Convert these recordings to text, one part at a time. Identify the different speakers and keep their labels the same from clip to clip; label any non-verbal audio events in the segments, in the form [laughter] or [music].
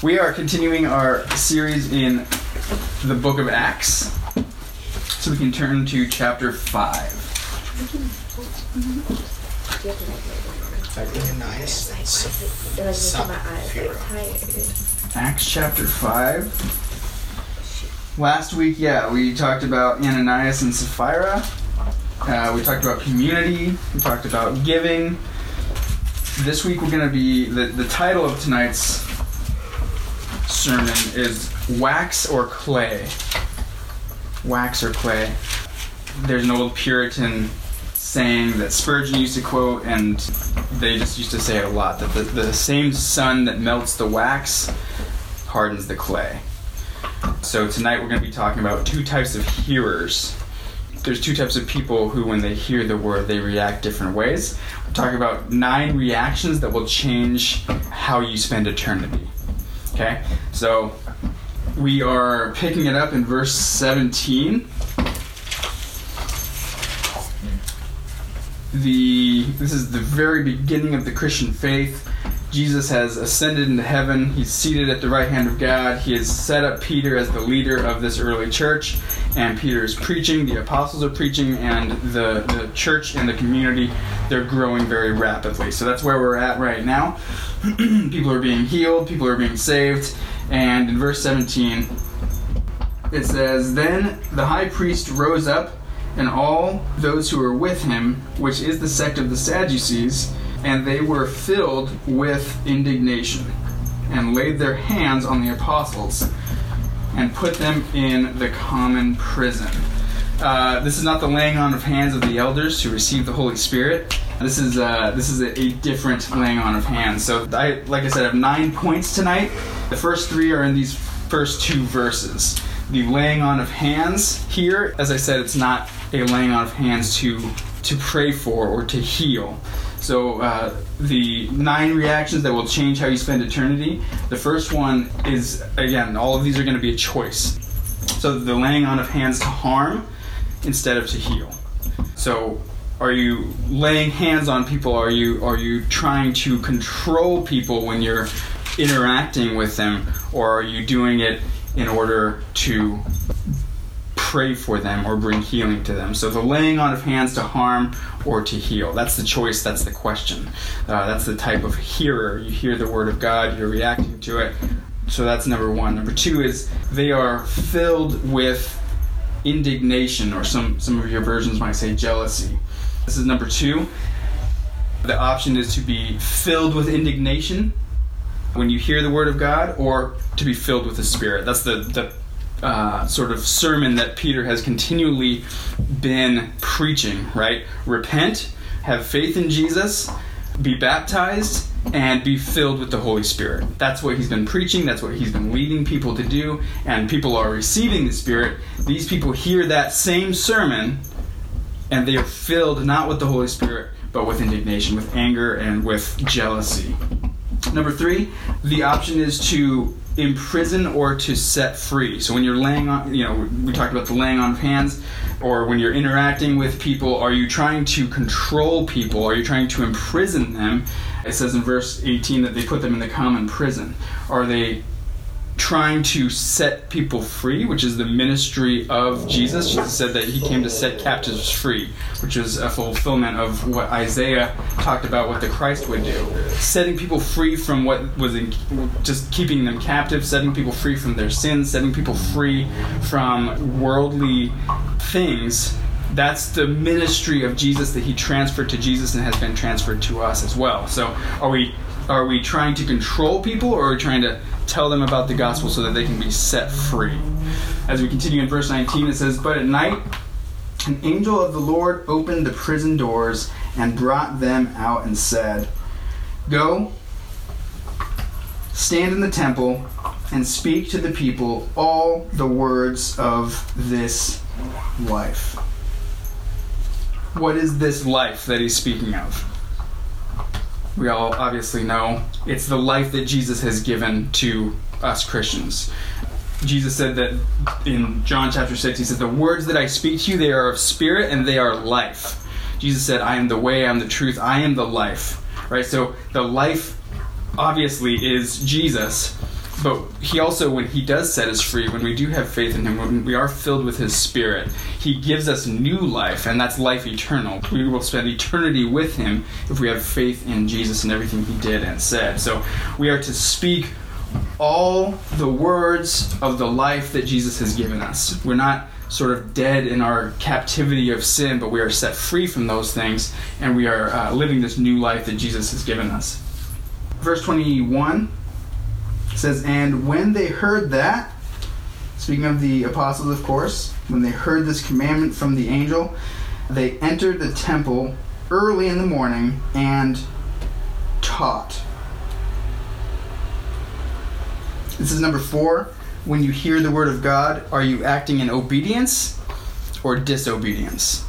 Speaker 1: We are continuing our series in the book of Acts. So we can turn to chapter 5.
Speaker 2: Ananias Sapphira.
Speaker 1: Acts chapter 5. Last week, yeah, we talked about Ananias and Sapphira. Uh, we talked about community. We talked about giving. This week, we're going to be the, the title of tonight's sermon is Wax or Clay. Wax or Clay. There's an old Puritan saying that Spurgeon used to quote, and they just used to say it a lot that the, the same sun that melts the wax hardens the clay. So tonight we're going to be talking about two types of hearers. There's two types of people who, when they hear the word, they react different ways. We're talking about nine reactions that will change how you spend eternity. Okay? So we are picking it up in verse 17. The this is the very beginning of the Christian faith. Jesus has ascended into heaven. He's seated at the right hand of God. He has set up Peter as the leader of this early church. And Peter is preaching, the apostles are preaching, and the, the church and the community, they're growing very rapidly. So that's where we're at right now. [clears throat] people are being healed, people are being saved. And in verse 17, it says, Then the high priest rose up, and all those who were with him, which is the sect of the Sadducees, and they were filled with indignation, and laid their hands on the apostles, and put them in the common prison. Uh, this is not the laying on of hands of the elders who receive the Holy Spirit. This is uh, this is a, a different laying on of hands. So, I, like I said, I have nine points tonight. The first three are in these first two verses. The laying on of hands here, as I said, it's not a laying on of hands to to pray for or to heal. So uh, the nine reactions that will change how you spend eternity. The first one is again, all of these are going to be a choice. So the laying on of hands to harm instead of to heal. So are you laying hands on people? Are you are you trying to control people when you're interacting with them, or are you doing it in order to pray for them or bring healing to them. So the laying on of hands to harm or to heal. That's the choice, that's the question. Uh, that's the type of hearer. You hear the word of God, you're reacting to it. So that's number one. Number two is they are filled with indignation, or some, some of your versions might say jealousy. This is number two. The option is to be filled with indignation when you hear the word of God, or to be filled with the Spirit. That's the, the uh, sort of sermon that Peter has continually been preaching, right? Repent, have faith in Jesus, be baptized, and be filled with the Holy Spirit. That's what he's been preaching, that's what he's been leading people to do, and people are receiving the Spirit. These people hear that same sermon, and they are filled not with the Holy Spirit, but with indignation, with anger, and with jealousy. Number three, the option is to imprison or to set free. So when you're laying on, you know, we talked about the laying on of hands, or when you're interacting with people, are you trying to control people? Are you trying to imprison them? It says in verse 18 that they put them in the common prison. Are they trying to set people free, which is the ministry of Jesus. Jesus said that he came to set captives free, which is a fulfillment of what Isaiah talked about what the Christ would do. Setting people free from what was in, just keeping them captive, setting people free from their sins, setting people free from worldly things. That's the ministry of Jesus that he transferred to Jesus and has been transferred to us as well. So, are we are we trying to control people or are we trying to tell them about the gospel so that they can be set free? As we continue in verse 19, it says, But at night, an angel of the Lord opened the prison doors and brought them out and said, Go, stand in the temple, and speak to the people all the words of this life. What is this life that he's speaking of? We all obviously know it's the life that Jesus has given to us Christians. Jesus said that in John chapter 6, he said, The words that I speak to you, they are of spirit and they are life. Jesus said, I am the way, I am the truth, I am the life. Right? So the life obviously is Jesus. But he also, when he does set us free, when we do have faith in him, when we are filled with his spirit, he gives us new life, and that's life eternal. We will spend eternity with him if we have faith in Jesus and everything he did and said. So we are to speak all the words of the life that Jesus has given us. We're not sort of dead in our captivity of sin, but we are set free from those things, and we are uh, living this new life that Jesus has given us. Verse 21 says, And when they heard that, speaking of the apostles, of course, when they heard this commandment from the angel, they entered the temple early in the morning and taught. This is number four. When you hear the word of God, are you acting in obedience or disobedience?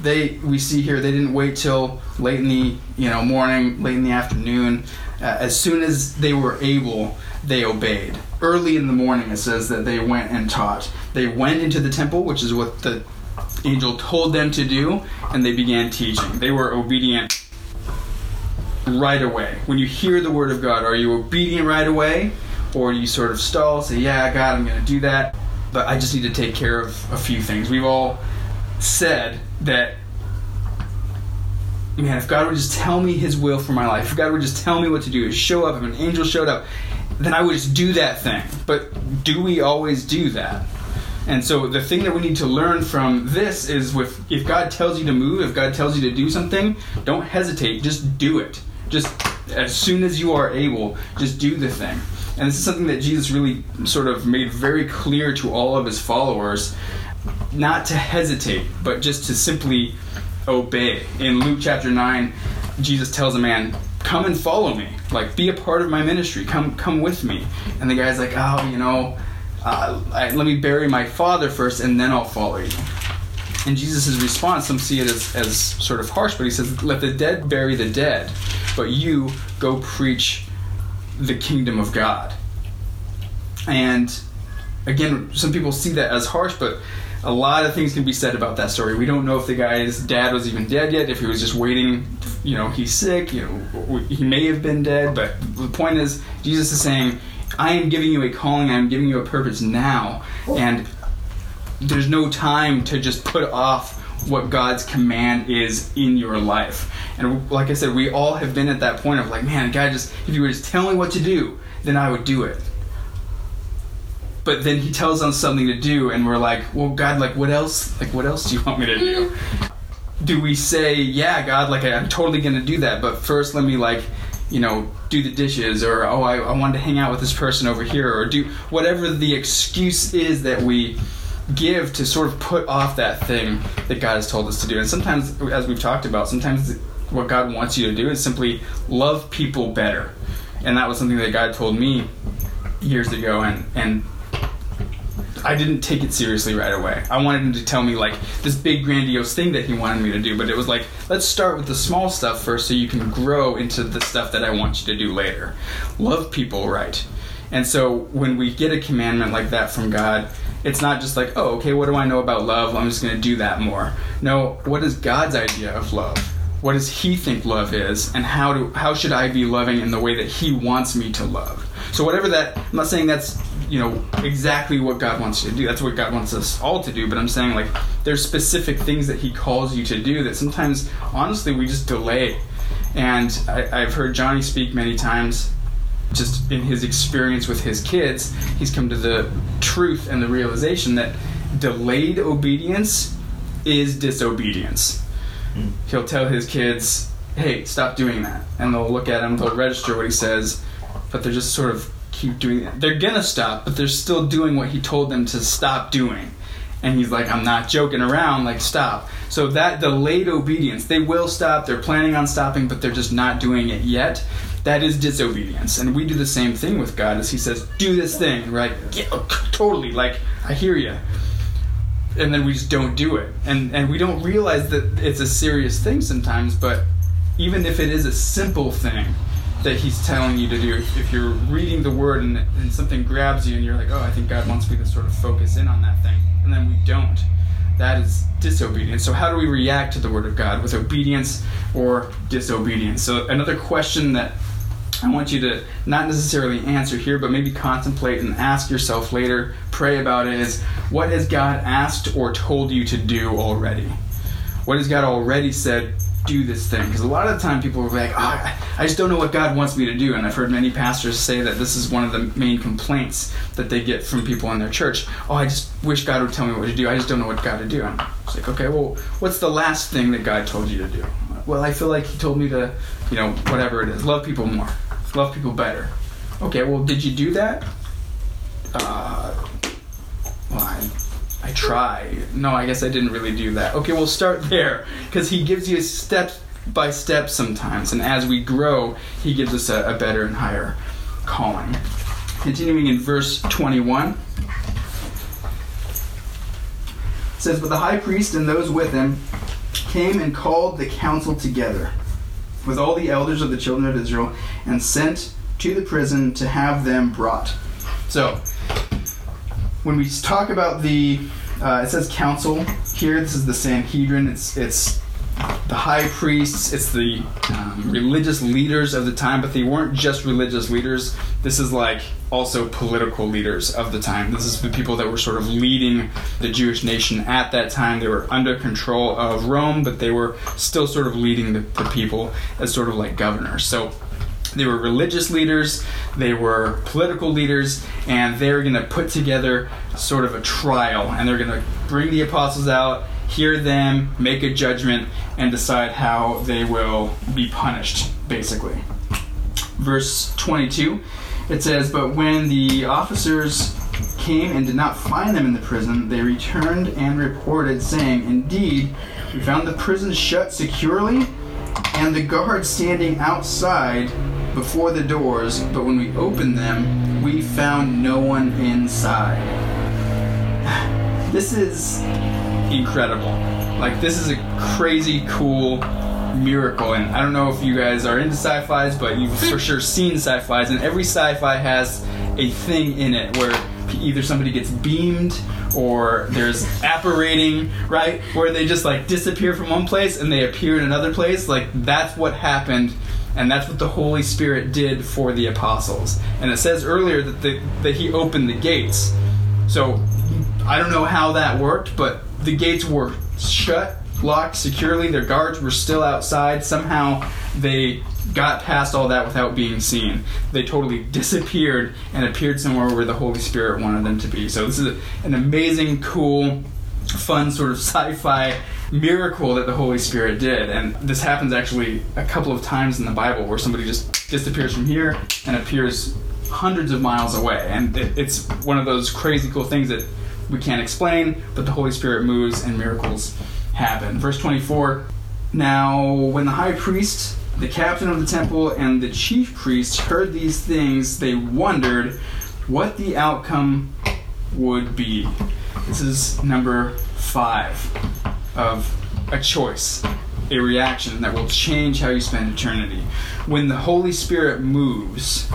Speaker 1: They we see here they didn't wait till late in the you know morning, late in the afternoon. Uh, as soon as they were able, they obeyed. Early in the morning, it says that they went and taught. They went into the temple, which is what the angel told them to do, and they began teaching. They were obedient right away. When you hear the word of God, are you obedient right away? Or do you sort of stall, say, Yeah, God, I'm going to do that, but I just need to take care of a few things. We've all said that man, if God would just tell me His will for my life, if God would just tell me what to do, show up, if an angel showed up, then I would just do that thing. But do we always do that? And so the thing that we need to learn from this is with if God tells you to move, if God tells you to do something, don't hesitate, just do it. Just as soon as you are able, just do the thing. And this is something that Jesus really sort of made very clear to all of his followers not to hesitate, but just to simply obey. In Luke chapter 9, Jesus tells a man, Come and follow me. Like, be a part of my ministry. Come, come with me. And the guy's like, Oh, you know, uh, I, let me bury my father first, and then I'll follow you. And Jesus' response, some see it as, as sort of harsh, but he says, Let the dead bury the dead, but you go preach the kingdom of God. And again, some people see that as harsh, but a lot of things can be said about that story. We don't know if the guy's dad was even dead yet, if he was just waiting, you know, he's sick, you know, he may have been dead, but the point is, Jesus is saying, I am giving you a calling, I am giving you a purpose now, and there's no time to just put off what God's command is in your life. And like I said, we all have been at that point of like, man, God just, if you would just tell me what to do, then I would do it but then he tells us something to do and we're like well god like what else like what else do you [laughs] want me to do? Mm. Do we say yeah god like i'm totally gonna do that but first let me like you know do the dishes or oh I, I wanted to hang out with this person over here or do whatever the excuse is that we give to sort of put off that thing that god has told us to do. And sometimes as we've talked about sometimes what god wants you to do is simply love people better. And that was something that god told me years ago and and I didn't take it seriously right away. I wanted him to tell me like this big grandiose thing that he wanted me to do, but it was like, let's start with the small stuff first so you can grow into the stuff that I want you to do later. Love people right. And so when we get a commandment like that from God, it's not just like, oh, okay, what do I know about love? I'm just going to do that more. No, what is God's idea of love? What does He think love is, and how do how should I be loving in the way that He wants me to love? So whatever that, I'm not saying that's you know exactly what God wants you to do. That's what God wants us all to do. But I'm saying like there's specific things that He calls you to do that sometimes honestly we just delay. And I, I've heard Johnny speak many times just in his experience with his kids, he's come to the truth and the realization that delayed obedience is disobedience. Mm. He'll tell his kids, hey, stop doing that. And they'll look at him, they'll register what he says, but they're just sort of keep doing it. They're gonna stop, but they're still doing what he told them to stop doing. And he's like, I'm not joking around, like, stop. So that delayed obedience, they will stop, they're planning on stopping, but they're just not doing it yet that is disobedience. And we do the same thing with God as He says, do this thing. right? yeah, totally, like, I hear you. And then we just don't do it. And, and we don't realize that it's a serious thing sometimes, but even if it is a simple thing that He's telling you to do, if you're reading the Word and, and something grabs you and you're like, oh, I think God wants me to sort of focus in on that thing, and then we don't that is disobedience. So, how do we react to the Word of God with obedience or disobedience? So, another question that I want you to not necessarily answer here, but maybe contemplate and ask yourself later, pray about it is what has God asked or told you to do already? What has God already said, do this thing? Because a lot of the time people are like, oh, I just don't know what God wants me to do. And I've heard many pastors say that this is one of the main complaints that they get from people in their church. Oh, I just wish God would tell me what to do. I just don't know what God to do. And it's like, okay, well, what's the last thing that God told you to do? Well, I feel like He told me to, you know, whatever it is, love people more love people better. Okay, well, did you do that? Uh, well, I, I try. No, I guess I didn't really do that. Okay, we'll start there because he gives you step by step sometimes, and as we grow, he gives us a, a better and higher calling. Continuing in verse 21. It says, But the high priest and those with him came and called the council together with all the elders of the children of Israel and sent to the prison to have them brought. So, when we talk about the, uh, it says council here. This is the Sanhedrin. It's it's the high priests. It's the um, religious leaders of the time, but they weren't just religious leaders. This is like also political leaders of the time. This is the people that were sort of leading the Jewish nation at that time. They were under control of Rome, but they were still sort of leading the, the people as sort of like governors. So they were religious leaders, they were political leaders, and they're going to put together sort of a trial, and they're going to bring the apostles out, hear them, make a judgment, and decide how they will be punished, basically. Verse 22 it says, But when the officers came and did not find them in the prison, they returned and reported, saying, Indeed, we found the prison shut securely and the guards standing outside before the doors, but when we opened them, we found no one inside. This is incredible. Like, this is a crazy cool miracle. And I don't know if you guys are into sci-fi's, but you've for hmm. sure seen sci-fi's, and every sci-fi has a thing in it where either somebody gets beamed or there's [laughs] apparating, right? Where they just like disappear from one place and they appear in another place. Like that's what happened. And that's what the Holy Spirit did for the apostles. And it says earlier that, the, that he opened the gates. So I don't know how that worked, but the gates were shut locked securely. Their guards were still outside. Somehow they got past all that without being seen. They totally disappeared and appeared somewhere where the Holy Spirit wanted them to be. So this is an amazing, cool, fun sort of [laughs] sci-fi miracle that the Holy Spirit did. And this happens actually a couple of times in the Bible where somebody just disappears from here and appears hundreds of miles away. And it, it's one of those crazy cool things that we can't explain, but the Holy Spirit moves and miracles happen. Verse 24 Now, when the high priest, the captain of the temple, and the chief priests heard these things, they wondered what the outcome would be. This is number five of a choice, a reaction that will change how you spend eternity. When the Holy Spirit moves,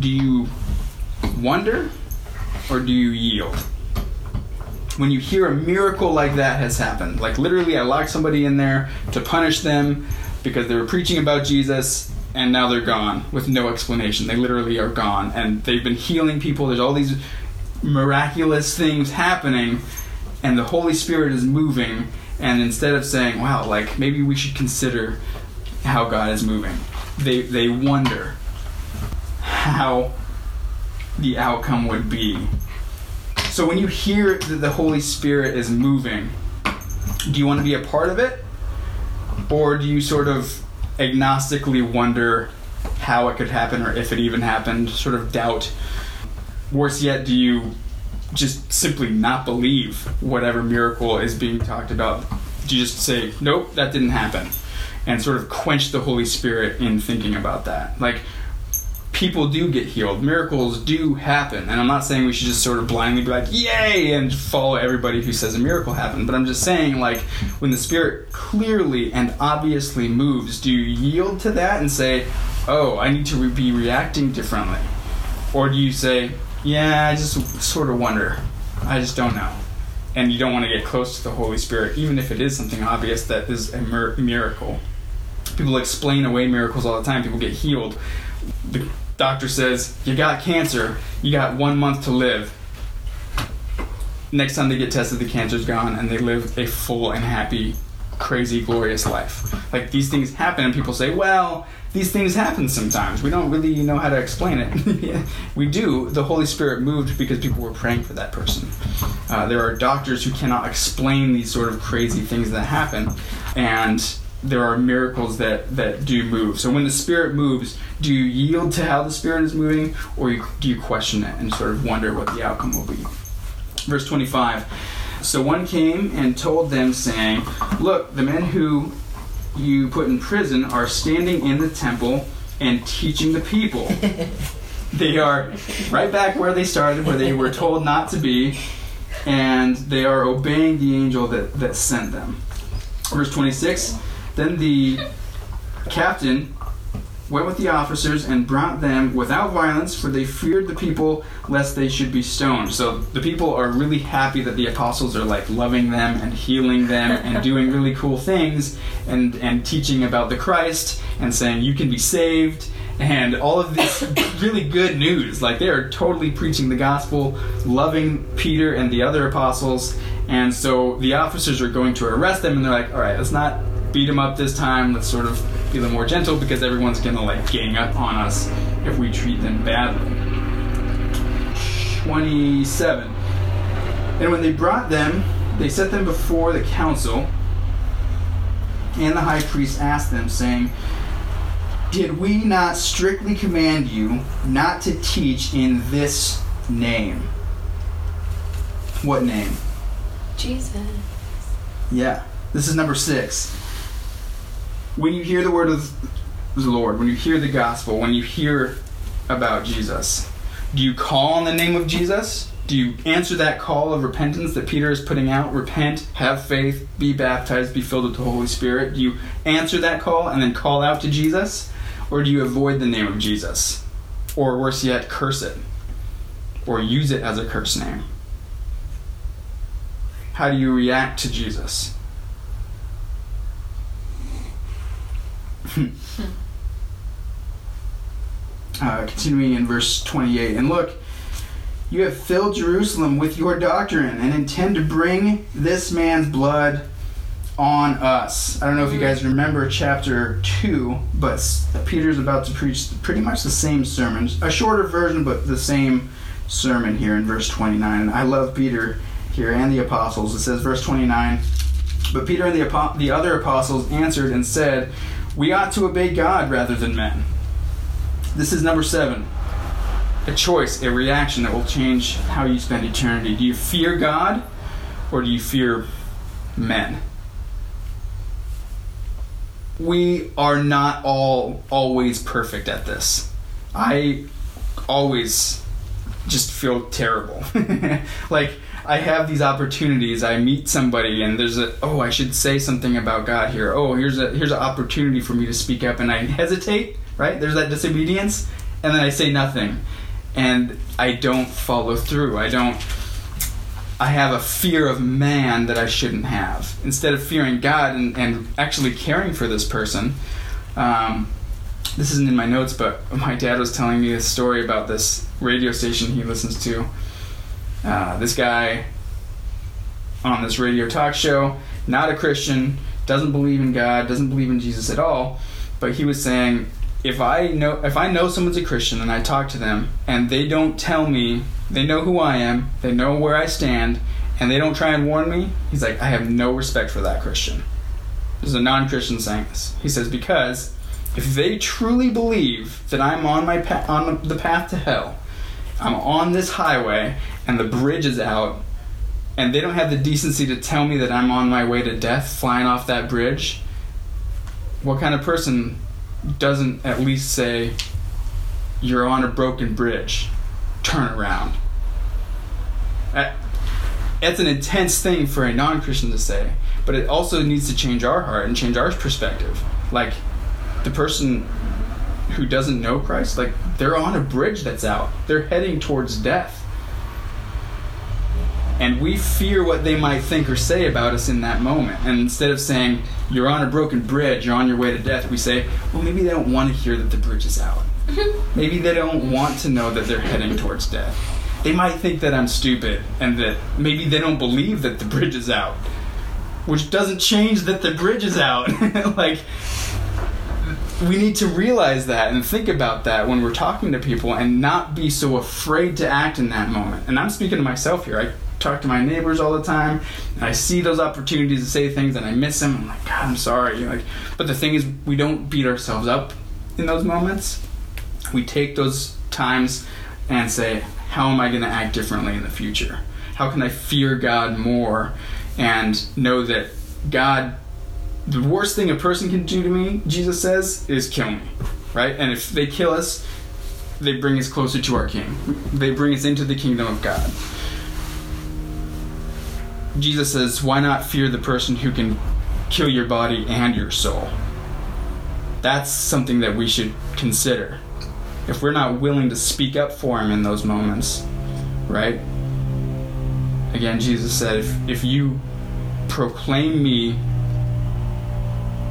Speaker 1: do you wonder or do you yield? when you hear a miracle like that has happened, like literally I locked somebody in there to punish them because they were preaching about Jesus and now they're gone with no explanation. They literally are gone and they've been healing people. There's all these miraculous things happening and the Holy Spirit is moving and instead of saying, wow, like maybe we should consider how God is moving, they they wonder how the outcome would be so when you hear that the Holy Spirit is moving, do you want to be a part of it? Or do you sort of agnostically wonder how it could happen or if it even happened, sort of doubt? Worse yet, do you just simply not believe whatever miracle is being talked about? Do you just say, nope, that didn't happen? And sort of quench the Holy Spirit in thinking about that? Like, people do get healed. Miracles do happen. And I'm not saying we should just sort of blindly be like, yay, and follow everybody who says a miracle happened. But I'm just saying, like, when the Spirit clearly and obviously moves, do you yield to that and say, oh, I need to be reacting differently? Or do you say, yeah, I just sort of wonder. I just don't know. And you don't want to get close to the Holy Spirit, even if it is something obvious that is a mir- miracle. People explain away miracles all the time. People get healed. The doctor says, You got cancer. You got one month to live. Next time they get tested, the cancer's gone and they live a full and happy, crazy, glorious life. Like these things happen, and people say, Well, these things happen sometimes. We don't really know how to explain it. [laughs] we do. The Holy Spirit moved because people were praying for that person. Uh, there are doctors who cannot explain these sort of crazy things that happen, and there are miracles that, that do move. So when the Spirit moves, do you yield to how the Spirit is moving, or you, do you question it and sort of wonder what the outcome will be? Verse 25. So one came and told them, saying, Look, the men who you put in prison are standing in the temple and teaching the people. [laughs] they are right back where they started, where they were told not to be, and they are obeying the angel that, that sent them. Verse 26 Then the captain went with the officers and brought them without violence, for they feared the people lest they should be stoned. So the people are really happy that the apostles are like loving them and healing them and [laughs] doing really cool things and and teaching about the Christ and saying you can be saved and all of this [laughs] really good news. Like they are totally preaching the gospel, loving Peter and the other apostles. And so the officers are going to arrest them and they're like, "All right, let's not beat them up this time. Let's sort of be a little more gentle because everyone's gonna like gang up on us if we treat them badly. 27. And when they brought them, they set them before the council, and the high priest asked them, saying, Did we not strictly command you not to teach in this name? What name?
Speaker 2: Jesus.
Speaker 1: Yeah. This is number six. When you hear the word of the Lord, when you hear the gospel, when you hear about Jesus, do you call on the name of Jesus? Do you answer that call of repentance that Peter is putting out? Repent, have faith, be baptized, be filled with the Holy Spirit. Do you answer that call and then call out to Jesus? Or do you avoid the name of Jesus? Or worse yet, curse it? Or use it as a curse name? How do you react to Jesus? Uh, continuing in verse 28 and look you have filled jerusalem with your doctrine and intend to bring this man's blood on us. I don't know if you guys remember chapter 2 but peter's about to preach pretty much the same sermon a shorter version but the same sermon here in verse 29 i love peter here and the apostles. It says verse 29 but peter and the, the other apostles answered and said we ought to obey God rather than men. This is number seven a choice, a reaction that will change how you spend eternity. Do you fear God or do you fear men? We are not all always perfect at this. I always just feel terrible. [laughs] like I have these opportunities. I meet somebody, and there's a oh, I should say something about God here. Oh, here's a here's an opportunity for me to speak up, and I hesitate. Right there's that disobedience, and then I say nothing, and I don't follow through. I don't. I have a fear of man that I shouldn't have. Instead of fearing God and, and actually caring for this person, um, this isn't in my notes, but my dad was telling me a story about this radio station he listens to uh, this guy on this radio talk show, not a Christian, doesn't believe in God, doesn't believe in Jesus at all, but he was saying if I know if I know someone's a Christian and I talk to them and they don't tell me they know who I am, they know where I stand, and they don't try and warn me, he's like I have no respect for that Christian. This is a non-Christian saying this. He says because if they truly believe that I'm on my pa- on the path to hell, I'm on this highway and the bridge is out, and they don't have the decency to tell me that I'm on my way to death flying off that bridge, what kind of person doesn't at least say, You're on a broken bridge, turn around? That's an intense thing for a non Christian to say, but it also needs to change our heart and change our perspective. Like, the person who doesn't know Christ, like they're on a bridge that's out. They're heading towards death. And we fear what they might think or say about us in that moment. And instead of saying, you're on a broken bridge, you're on your way to death, we say, well, maybe they don't want to hear that the bridge is out. [laughs] maybe they don't want to know that they're heading towards death. They might think that I'm stupid and that maybe they don't believe that the bridge is out. Which doesn't change that the bridge is out. [laughs] like, we need to realize that and think about that when we're talking to people and not be so afraid to act in that moment. And I'm speaking to myself here. I talk to my neighbors all the time and I see those opportunities to say things and I miss them. I'm like, God, I'm sorry. Like, but the thing is, we don't beat ourselves up in those moments. We take those times and say, how am I going to act differently in the future? How can I fear God more and know that God the worst thing a person can do to me, Jesus says, is kill me. Right? And if they kill us, they bring us closer to our King. They bring us into the kingdom of God. Jesus says, Why not fear the person who can kill your body and your soul? That's something that we should consider. If we're not willing to speak up for him in those moments, right? Again, Jesus said, If, if you proclaim me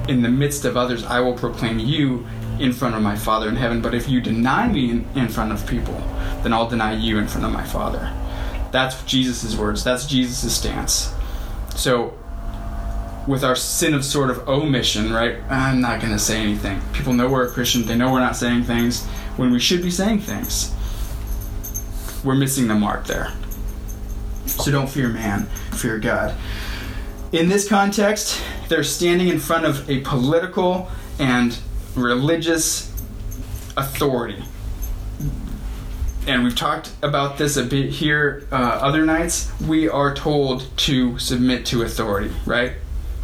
Speaker 1: in the midst of others, I will proclaim you in front of my Father in heaven. But if you deny me in, in front of people, then I'll deny you in front of my Father. That's Jesus' words. That's Jesus' stance. So, with our sin of sort of omission, right? I'm not going to say anything. People know we're a Christian. They know we're not saying things when we should be saying things. We're missing the mark there. So don't fear man, fear God. In this context, they're standing in front of a political and religious authority. And we've talked about this a bit here uh, other nights. We are told to submit to authority, right?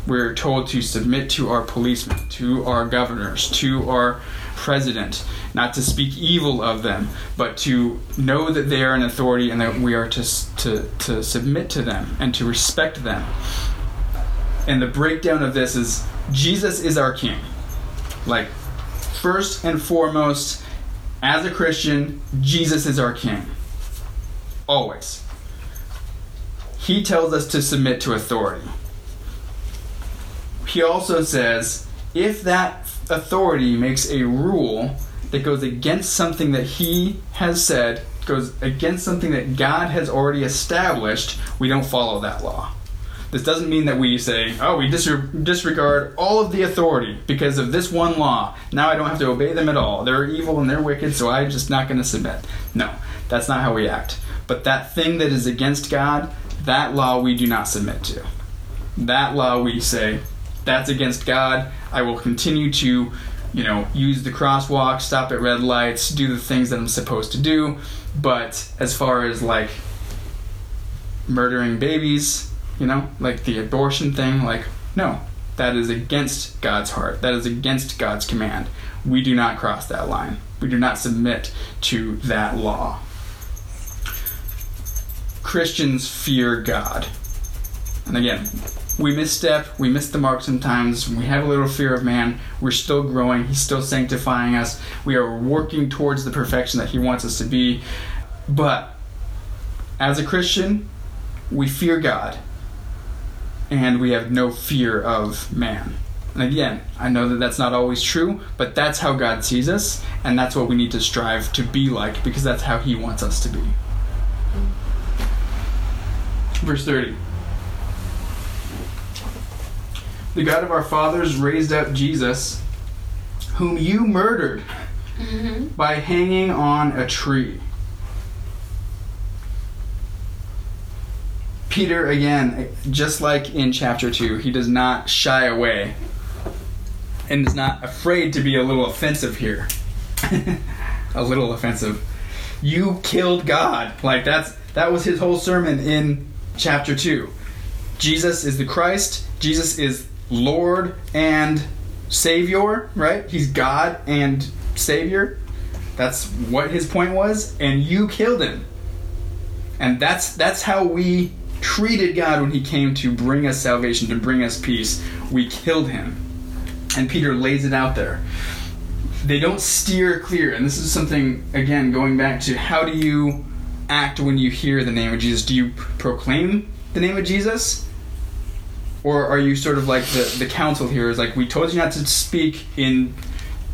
Speaker 1: We're told to submit to our policemen, to our governors, to our president, not to speak evil of them, but to know that they are an authority and that we are to, to, to submit to them and to respect them and the breakdown of this is Jesus is our king. Like, first and foremost, as a Christian, Jesus is our king. Always. He tells us to submit to authority. He also says if that authority makes a rule that goes against something that he has said, goes against something that God has already established, we don't follow that law. This doesn't mean that we say, oh, we disregard all of the authority because of this one law. Now I don't have to obey them at all. They're evil and they're wicked, so I'm just not going to submit. No, that's not how we act. But that thing that is against God, that law we do not submit to. That law we say, that's against God. I will continue to, you know, use the crosswalk, stop at red lights, do the things that I'm supposed to do. But as far as like murdering babies, you know, like the abortion thing, like, no, that is against God's heart. That is against God's command. We do not cross that line. We do not submit to that law. Christians fear God. And again, we misstep, we miss the mark sometimes, we have a little fear of man, we're still growing, he's still sanctifying us, we are working towards the perfection that he wants us to be. But as a Christian, we fear God and we have no fear of man. And again, I know that that's not always true, but that's how God sees us, and that's what we need to strive to be like because that's how He wants us to be. Verse 30. The God of our fathers raised up Jesus, whom you murdered mm-hmm. by hanging on a tree. Peter, again, just like in chapter 2, he does not shy away and is not afraid to be a little offensive here. [laughs] a little offensive. You killed God. Like that's that was his whole sermon in chapter 2. Jesus is the Christ. Jesus is Lord and Savior, right? He's God and Savior. That's what his point was, and you killed him. And that's that's how we treated God when he came to bring us salvation, to bring us peace. We killed him. And Peter lays it out there. They don't steer clear. And this is something, again, going back to how do you act when you hear the name of Jesus? Do you proclaim the name of Jesus? Or are you sort of like the, the council here is like, we told you not to speak in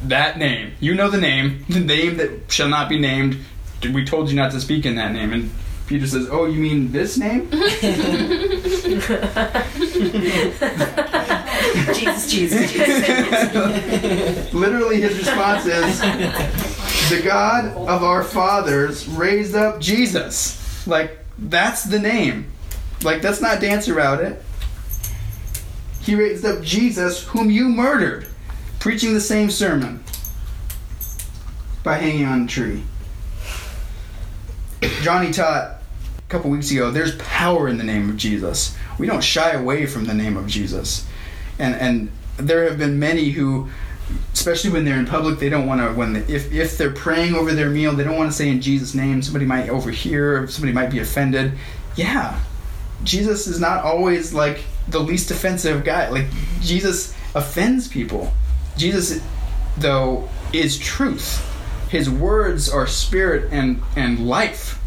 Speaker 1: that name. You know the name, [laughs] the name that shall not be named. We told you not to speak in that name. And Peter says, Oh, you mean this name? [laughs]
Speaker 3: Jesus, Jesus, Jesus. [laughs]
Speaker 1: Literally, his response is, The God of our fathers raised up Jesus. Like, that's the name. Like, let's not dance around it. He raised up Jesus, whom you murdered, preaching the same sermon by hanging on a tree. Johnny taught a couple weeks ago there's power in the name of Jesus. We don't shy away from the name of Jesus. And and there have been many who especially when they're in public they don't want to when they, if if they're praying over their meal they don't want to say in Jesus name somebody might overhear somebody might be offended. Yeah. Jesus is not always like the least offensive guy. Like Jesus offends people. Jesus though is truth. His words are spirit and and life.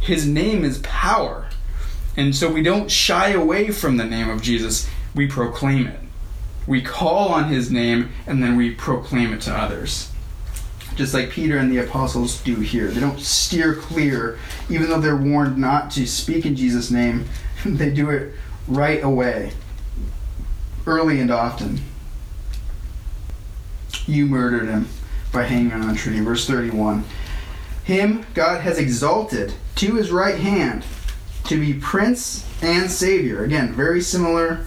Speaker 1: His name is power. And so we don't shy away from the name of Jesus. We proclaim it. We call on his name and then we proclaim it to others. Just like Peter and the apostles do here. They don't steer clear, even though they're warned not to speak in Jesus' name, [laughs] they do it right away, early and often. You murdered him by hanging on a tree. Verse 31. Him God has exalted to his right hand to be prince and savior. Again, very similar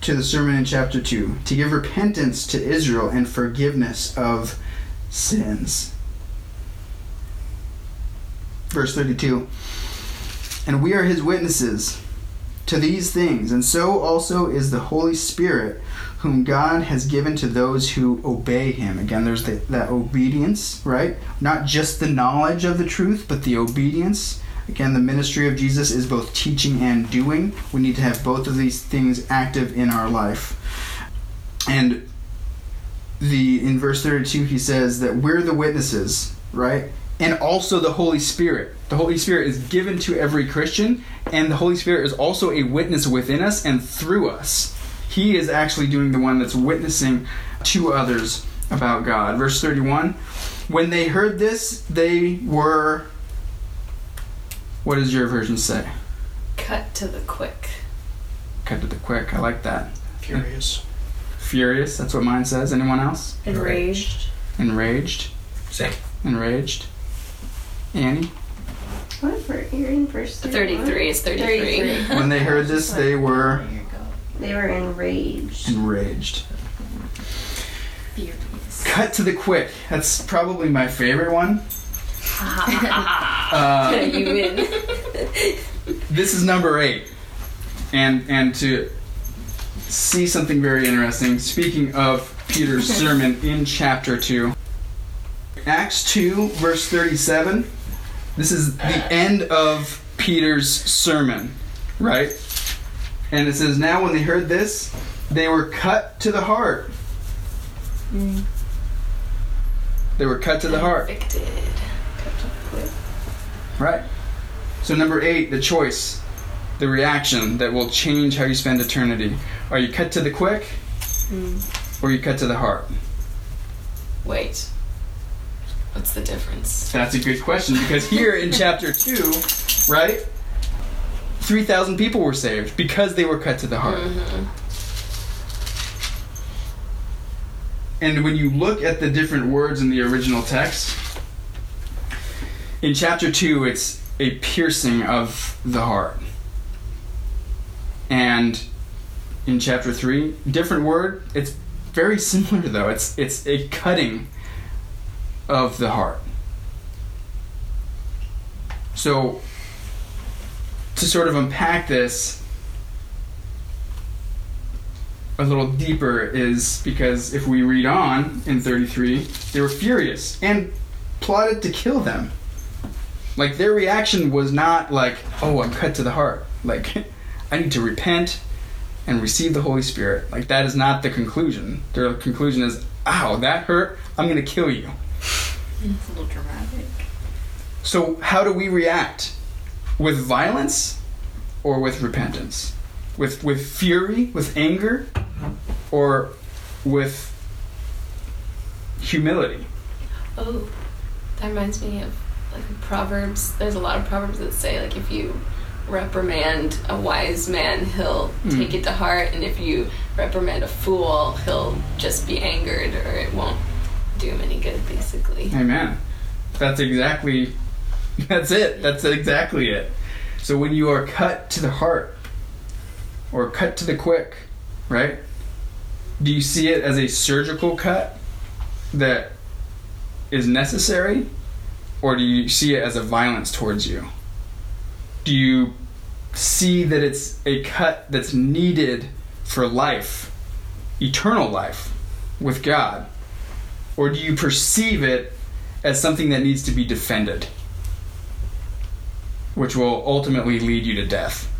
Speaker 1: to the sermon in chapter 2. To give repentance to Israel and forgiveness of sins. Verse 32. And we are his witnesses to these things, and so also is the Holy Spirit, whom God has given to those who obey him. Again, there's the, that obedience, right? Not just the knowledge of the truth, but the obedience. Again, the ministry of Jesus is both teaching and doing. We need to have both of these things active in our life. And the in verse 32 he says that we're the witnesses, right? And also the Holy Spirit. The Holy Spirit is given to every Christian, and the Holy Spirit is also a witness within us and through us. He is actually doing the one that's witnessing to others about God. Verse 31 When they heard this, they were. What does your version say?
Speaker 4: Cut to the quick.
Speaker 1: Cut to the quick. I like that.
Speaker 5: Furious.
Speaker 1: Furious. That's what mine says. Anyone else?
Speaker 4: Enraged.
Speaker 1: Enraged.
Speaker 5: Same.
Speaker 1: Enraged. Annie?
Speaker 2: What ver- you're in verse
Speaker 4: 33 is 33.
Speaker 1: When they heard this, they were
Speaker 2: They were enraged.
Speaker 1: enraged.
Speaker 3: Furious.
Speaker 1: Cut to the quick. That's probably my favorite one. [laughs] Uh,
Speaker 4: you win. [laughs]
Speaker 1: this is number eight, and and to see something very interesting. Speaking of Peter's [laughs] sermon in chapter two, Acts two verse thirty-seven. This is the end of Peter's sermon, right? And it says, "Now when they heard this, they were cut to the heart." Mm. They were cut to the heart.
Speaker 4: Convicted.
Speaker 1: Right. So number eight, the choice, the reaction that will change how you spend eternity. Are you cut to the quick, mm. or are you cut to the heart?
Speaker 4: Wait. What's the difference?
Speaker 1: That's a good question because here in chapter two, right, three thousand people were saved because they were cut to the heart. Mm-hmm. And when you look at the different words in the original text, in chapter 2, it's a piercing of the heart. And in chapter 3, different word, it's very similar though. It's it's a cutting of the heart. So to sort of unpack this a little deeper is because if we read on in 33, they were furious and plotted to kill them. Like their reaction was not like, "Oh, I'm cut to the heart." Like [laughs] I need to repent and receive the Holy Spirit. Like that is not the conclusion. Their conclusion is, "Ow, that hurt. I'm going to kill you."
Speaker 3: It's a little dramatic.
Speaker 1: So, how do we react? With violence or with repentance? With, with fury, with anger, or with humility?
Speaker 4: Oh, that reminds me of like Proverbs. There's a lot of Proverbs that say like if you reprimand a wise man, he'll
Speaker 1: Mm.
Speaker 4: take it to heart, and if you reprimand a fool, he'll just be angered, or it won't do him any good, basically.
Speaker 1: Amen. That's exactly that's it. That's exactly it. So when you are cut to the heart or cut to the quick, right? Do you see it as a surgical cut that is necessary or do you see it as a violence towards you? Do you see that it's a cut that's needed for life, eternal life with God? Or do you perceive it as something that needs to be defended, which will ultimately lead you to death?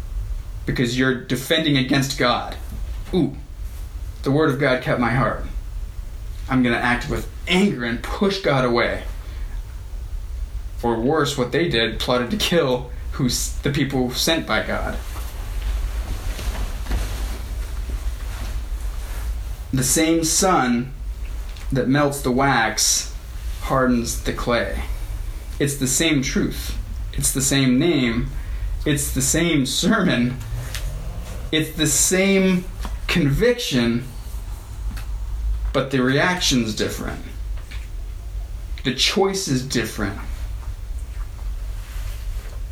Speaker 1: Because you're defending against God. Ooh, the Word of God kept my heart. I'm going to act with anger and push God away. Or worse, what they did, plotted to kill who's the people sent by God. The same sun that melts the wax hardens the clay. It's the same truth. It's the same name. It's the same sermon. It's the same conviction, but the reaction's different. The choice is different.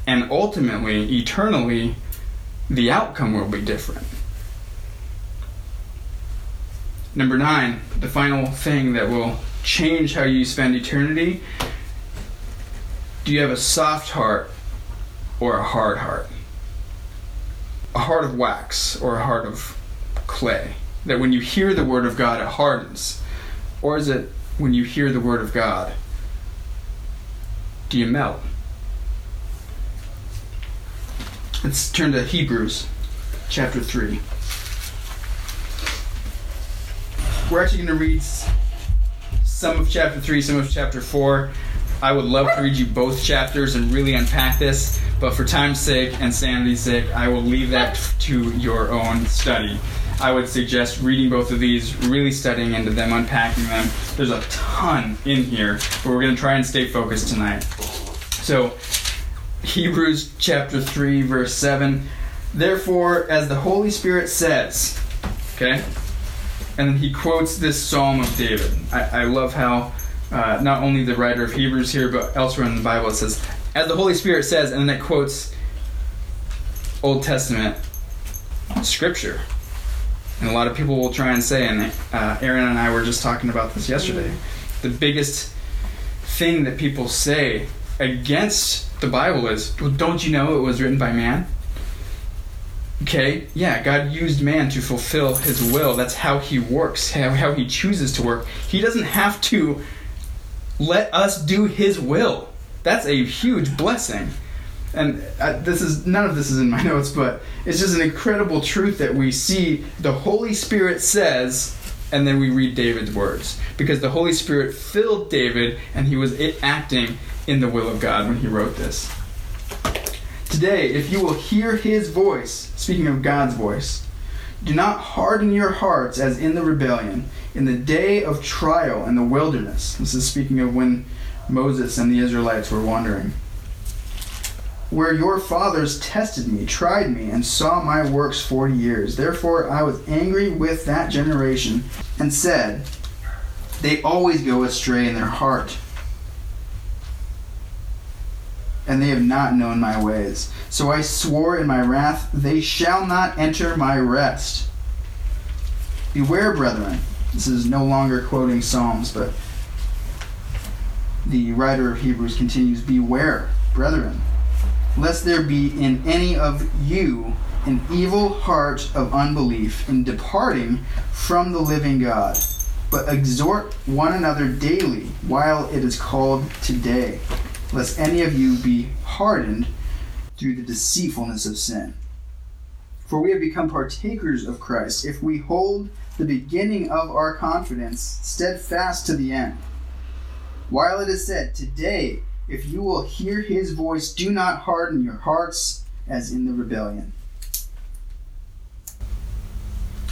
Speaker 1: And ultimately, eternally, the outcome will be different. Number nine, the final thing that will change how you spend eternity. Do you have a soft heart or a hard heart? A heart of wax or a heart of clay? That when you hear the word of God, it hardens? Or is it when you hear the word of God, do you melt? Let's turn to Hebrews chapter 3. We're actually going to read some of chapter 3, some of chapter 4. I would love to read you both chapters and really unpack this, but for time's sake and sanity's sake, I will leave that to your own study. I would suggest reading both of these, really studying into them, unpacking them. There's a ton in here, but we're going to try and stay focused tonight. So, Hebrews chapter 3, verse 7. Therefore, as the Holy Spirit says, okay? And then he quotes this Psalm of David. I, I love how uh, not only the writer of Hebrews here, but elsewhere in the Bible it says, as the Holy Spirit says, and then it quotes Old Testament scripture. And a lot of people will try and say, and uh, Aaron and I were just talking about this yesterday, the biggest thing that people say against the Bible is, well, don't you know it was written by man? Okay, yeah, God used man to fulfill his will. That's how he works, how, how he chooses to work. He doesn't have to let us do his will. That's a huge blessing. And uh, this is none of this is in my [laughs] notes, but it's just an incredible truth that we see the Holy Spirit says and then we read David's words because the Holy Spirit filled David and he was acting in the will of God when he wrote this. Today, if you will hear his voice, speaking of God's voice, do not harden your hearts as in the rebellion, in the day of trial in the wilderness. This is speaking of when Moses and the Israelites were wandering. Where your fathers tested me, tried me, and saw my works forty years. Therefore I was angry with that generation, and said, They always go astray in their heart and they have not known my ways. So I swore in my wrath, they shall not enter my rest. Beware, brethren. This is no longer quoting Psalms, but the writer of Hebrews continues Beware, brethren, lest there be in any of you an evil heart of unbelief in departing from the living God. But exhort one another daily while it is called today lest any of you be hardened through the deceitfulness of sin. For we have become partakers of Christ if we hold the beginning of our confidence steadfast to the end. While it is said, Today, If you will hear his voice, do not harden your hearts as in the rebellion.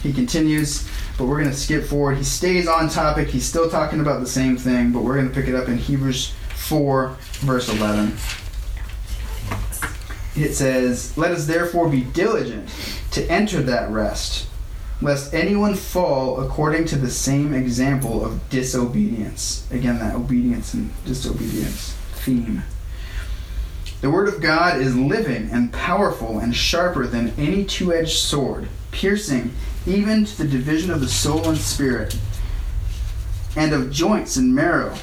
Speaker 1: He continues, but we're going to skip forward. He stays on topic. He's still talking about the same thing, but we're going to pick it up in Hebrews 4, verse 11. It says, Let us therefore be diligent to enter that rest, lest anyone fall according to the same example of disobedience. Again, that obedience and disobedience theme. The Word of God is living and powerful and sharper than any two edged sword, piercing even to the division of the soul and spirit, and of joints and marrow,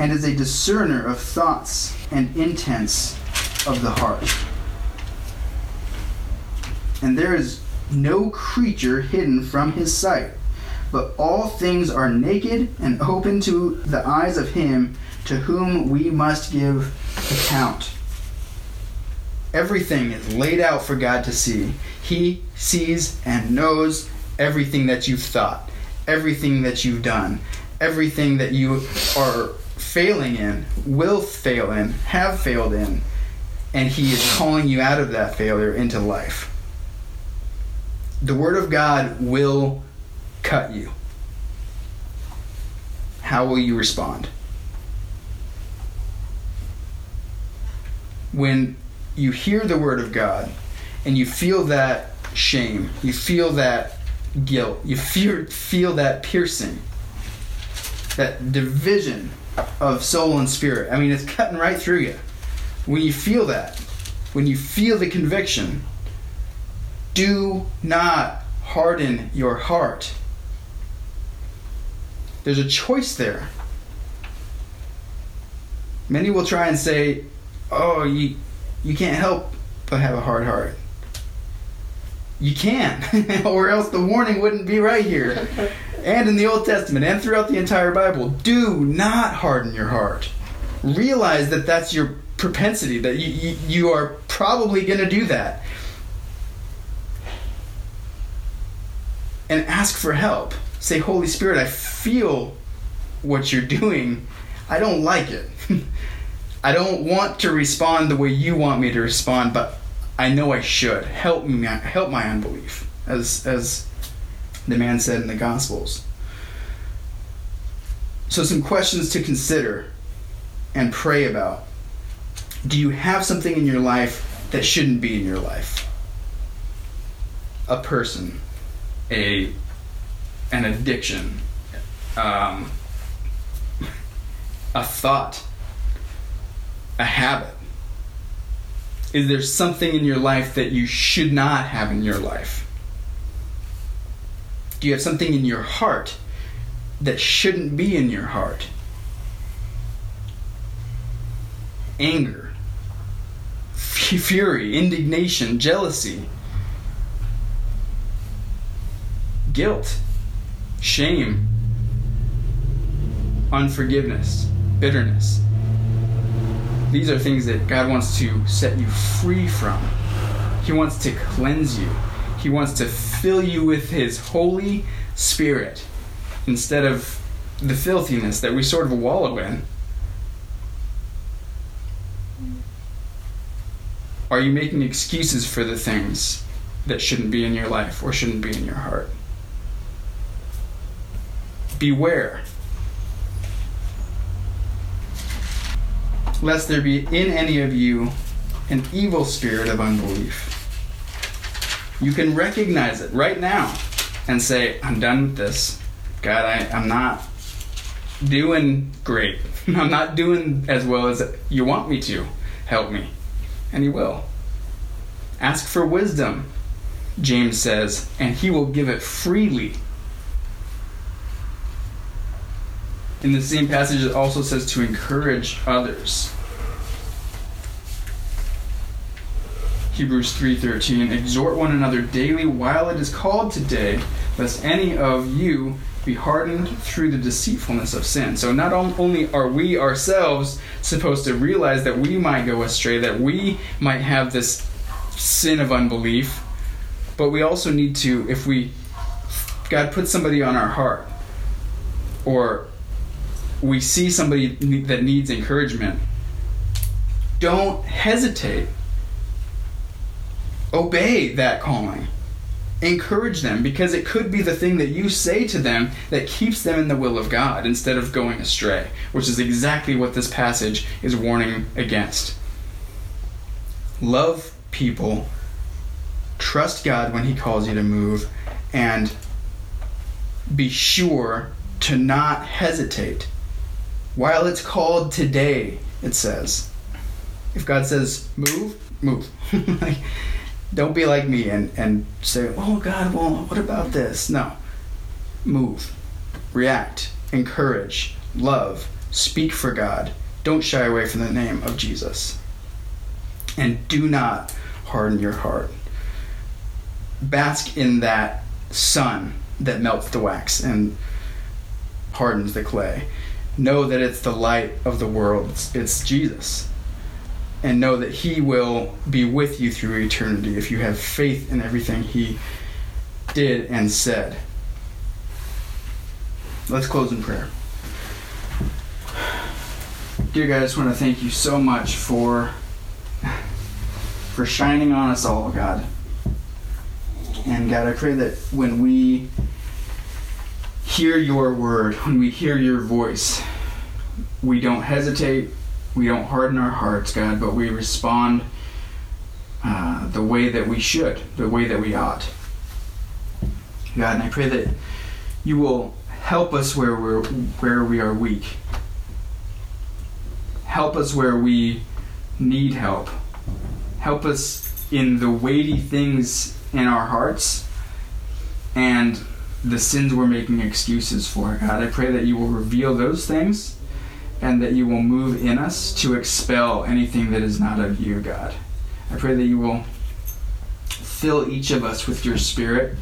Speaker 1: and is a discerner of thoughts and intents of the heart. And there is no creature hidden from his sight, but all things are naked and open to the eyes of him to whom we must give account. Everything is laid out for God to see. He sees and knows everything that you've thought, everything that you've done, everything that you are failing in, will fail in, have failed in, and He is calling you out of that failure into life. The Word of God will cut you. How will you respond? When you hear the word of God and you feel that shame, you feel that guilt, you feel, feel that piercing, that division of soul and spirit. I mean, it's cutting right through you. When you feel that, when you feel the conviction, do not harden your heart. There's a choice there. Many will try and say, oh, you, you can't help but have a hard heart. You can, [laughs] or else the warning wouldn't be right here. [laughs] and in the Old Testament and throughout the entire Bible, do not harden your heart. Realize that that's your propensity, that you, you, you are probably going to do that. And ask for help. Say, Holy Spirit, I feel what you're doing. I don't like it. [laughs] I don't want to respond the way you want me to respond, but I know I should. Help me help my unbelief. As as the man said in the gospels. So some questions to consider and pray about. Do you have something in your life that shouldn't be in your life? A person, a an addiction, um, a thought a habit? Is there something in your life that you should not have in your life? Do you have something in your heart that shouldn't be in your heart? Anger, fury, indignation, jealousy, guilt, shame, unforgiveness, bitterness. These are things that God wants to set you free from. He wants to cleanse you. He wants to fill you with His Holy Spirit instead of the filthiness that we sort of wallow in. Are you making excuses for the things that shouldn't be in your life or shouldn't be in your heart? Beware lest there be in any of you an evil spirit of unbelief. You can recognize it right now and say, I'm done with this. God, I, I'm not doing great. [laughs] I'm not doing as well as you want me to. Help me. And He will. Ask for wisdom, James says, and He will give it freely. In the same passage, it also says to encourage others. Hebrews 3:13 Exhort one another daily while it is called today lest any of you be hardened through the deceitfulness of sin. So not only are we ourselves supposed to realize that we might go astray, that we might have this sin of unbelief, but we also need to if we God puts somebody on our heart or we see somebody that needs encouragement, don't hesitate. Obey that calling. Encourage them because it could be the thing that you say to them that keeps them in the will of God instead of going astray, which is exactly what this passage is warning against. Love people, trust God when He calls you to move, and be sure to not hesitate. While it's called today, it says. If God says move, move. [laughs] like, don't be like me and, and say, oh God, well, what about this? No. Move. React. Encourage. Love. Speak for God. Don't shy away from the name of Jesus. And do not harden your heart. Bask in that sun that melts the wax and hardens the clay. Know that it's the light of the world, it's, it's Jesus and know that He will be with you through eternity if you have faith in everything He did and said. Let's close in prayer. Dear God, I just want to thank you so much for for shining on us all, God. And God, I pray that when we hear your word, when we hear your voice, we don't hesitate, we don't harden our hearts, God, but we respond uh, the way that we should, the way that we ought. God, and I pray that you will help us where we're where we are weak. Help us where we need help. Help us in the weighty things in our hearts and the sins we're making excuses for. God, I pray that you will reveal those things and that you will move in us to expel anything that is not of you, God. I pray that you will fill each of us with your spirit,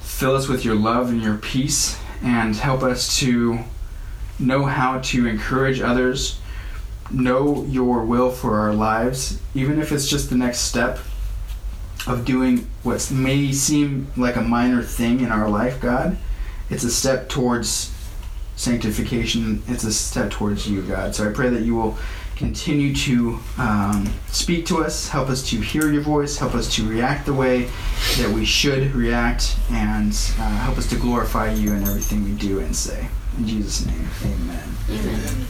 Speaker 1: fill us with your love and your peace, and help us to know how to encourage others, know your will for our lives, even if it's just the next step of doing what may seem like a minor thing in our life, God. It's a step towards sanctification. It's a step towards you, God. So I pray that you will continue to um, speak to us, help us to hear your voice, help us to react the way that we should react, and uh, help us to glorify you in everything we do and say. In Jesus' name, amen.
Speaker 4: Amen.